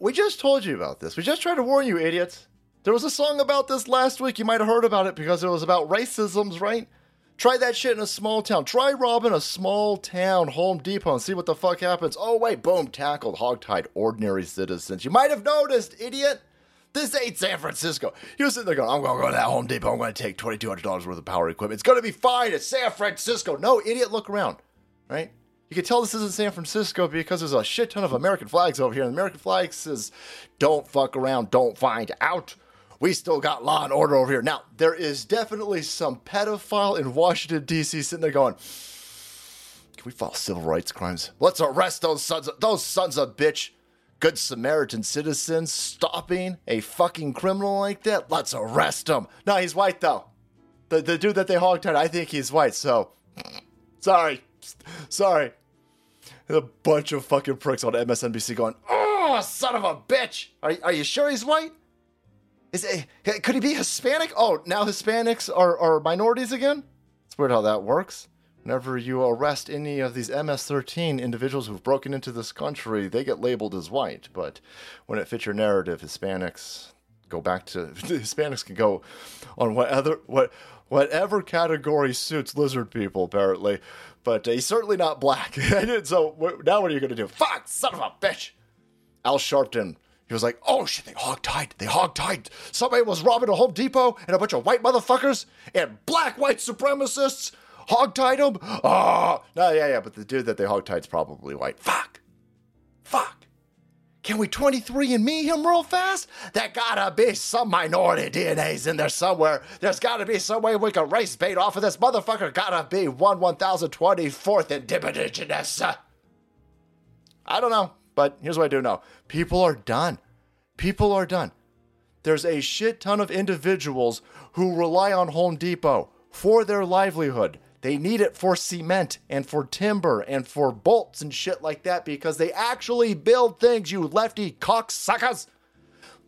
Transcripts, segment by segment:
We just told you about this. We just tried to warn you, idiots. There was a song about this last week. You might have heard about it because it was about racisms, right? Try that shit in a small town. Try robbing a small town Home Depot and see what the fuck happens. Oh, wait, boom, tackled, hogtied, ordinary citizens. You might have noticed, idiot. This ain't San Francisco. He was sitting there going, I'm going to go to that Home Depot. I'm going to take $2,200 worth of power equipment. It's going to be fine. It's San Francisco. No, idiot, look around, right? You can tell this isn't San Francisco because there's a shit ton of American flags over here. And the American flag says, don't fuck around, don't find out. We still got law and order over here. Now, there is definitely some pedophile in Washington, D.C. sitting there going, can we file civil rights crimes? Let's arrest those sons of, those sons of bitch. Good Samaritan citizens stopping a fucking criminal like that. Let's arrest him. No, he's white though. The, the dude that they hogtied, I think he's white. So, sorry. Sorry. A bunch of fucking pricks on MSNBC going, oh, son of a bitch. Are, are you sure he's white? Is it, could he be Hispanic? Oh, now Hispanics are, are minorities again? It's weird how that works. Whenever you arrest any of these MS 13 individuals who've broken into this country, they get labeled as white. But when it fits your narrative, Hispanics go back to Hispanics can go on what other what whatever category suits lizard people apparently. But uh, he's certainly not black. So now what are you going to do? Fuck son of a bitch! Al sharpton he was like oh shit they hog tied they hog tied somebody was robbing a home depot and a bunch of white motherfuckers and black white supremacists hog tied him oh no yeah yeah but the dude that they hog tied's probably white. Fuck. Fuck can we 23 and me him real fast? There gotta be some minority DNAs in there somewhere. There's gotta be some way we can race bait off of this motherfucker. Gotta be 1 1024th indigenous. I don't know, but here's what I do know people are done. People are done. There's a shit ton of individuals who rely on Home Depot for their livelihood. They need it for cement and for timber and for bolts and shit like that because they actually build things, you lefty cocksuckers.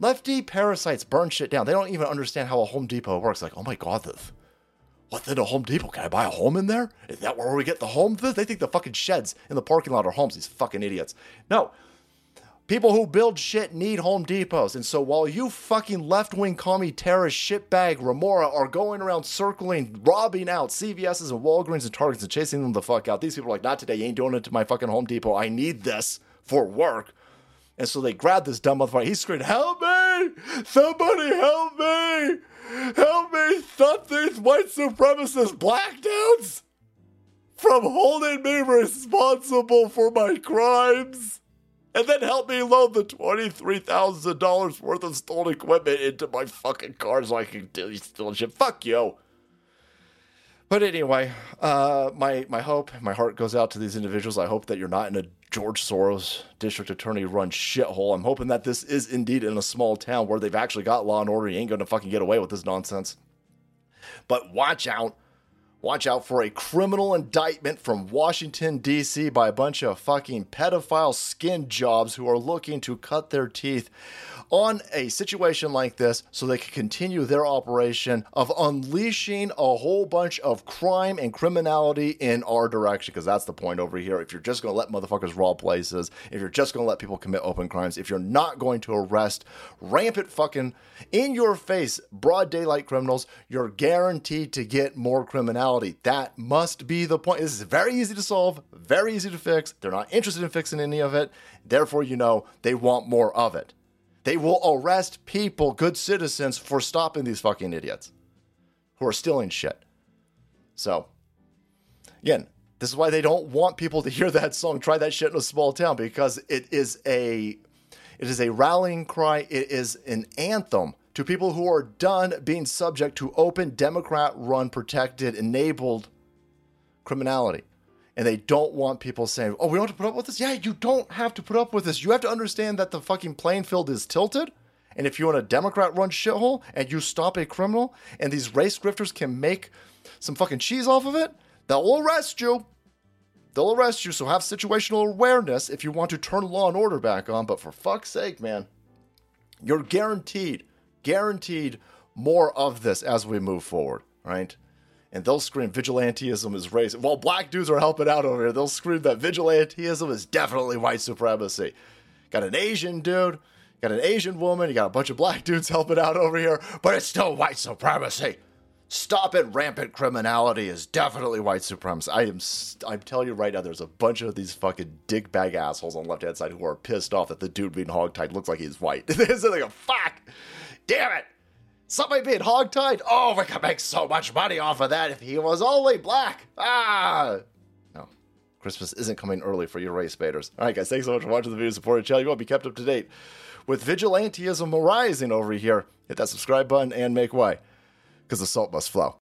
Lefty parasites burn shit down. They don't even understand how a Home Depot works. Like, oh my god, this. What's in a Home Depot? Can I buy a home in there? Is that where we get the home? They think the fucking sheds in the parking lot are homes. These fucking idiots. No, People who build shit need Home Depots. And so while you fucking left wing commie terrorist shitbag Remora are going around circling, robbing out CVS's and Walgreens and Targets and chasing them the fuck out, these people are like, not today. You ain't doing it to my fucking Home Depot. I need this for work. And so they grab this dumb motherfucker. He's screaming, Help me! Somebody help me! Help me! Stop these white supremacist black dudes from holding me responsible for my crimes! And then help me load the $23,000 worth of stolen equipment into my fucking car so I can steal shit. Fuck you. But anyway, uh, my, my hope, my heart goes out to these individuals. I hope that you're not in a George Soros district attorney run shithole. I'm hoping that this is indeed in a small town where they've actually got law and order. You ain't going to fucking get away with this nonsense. But watch out Watch out for a criminal indictment from Washington, D.C. by a bunch of fucking pedophile skin jobs who are looking to cut their teeth on a situation like this so they can continue their operation of unleashing a whole bunch of crime and criminality in our direction because that's the point over here if you're just going to let motherfuckers rob places if you're just going to let people commit open crimes if you're not going to arrest rampant fucking in your face broad daylight criminals you're guaranteed to get more criminality that must be the point. This is very easy to solve very easy to fix. They're not interested in fixing any of it. Therefore you know they want more of it. They will arrest people, good citizens, for stopping these fucking idiots who are stealing shit. So, again, this is why they don't want people to hear that song, try that shit in a small town, because it is a it is a rallying cry, it is an anthem to people who are done being subject to open Democrat run, protected, enabled criminality and they don't want people saying, "Oh, we don't have to put up with this." Yeah, you don't have to put up with this. You have to understand that the fucking playing field is tilted. And if you're in a Democrat run shithole and you stop a criminal and these race grifters can make some fucking cheese off of it, they'll arrest you. They'll arrest you. So have situational awareness if you want to turn law and order back on. But for fuck's sake, man, you're guaranteed, guaranteed more of this as we move forward, right? and they'll scream vigilantism is race. While black dudes are helping out over here, they'll scream that vigilantism is definitely white supremacy. got an Asian dude, got an Asian woman, you got a bunch of black dudes helping out over here, but it's still white supremacy. Stop it! Rampant criminality is definitely white supremacy. I am. St- I'm telling you right now, there's a bunch of these fucking dickbag assholes on the left hand side who are pissed off that the dude being hogtied looks like he's white. They're like, a fuck, damn it! Somebody being hogtied? Oh, we could make so much money off of that if he was only black. Ah, no. Christmas isn't coming early for your race baiters. All right, guys, thanks so much for watching the video. Support the channel. You want to be kept up to date with vigilantism arising over here. Hit that subscribe button and make way because the salt must flow.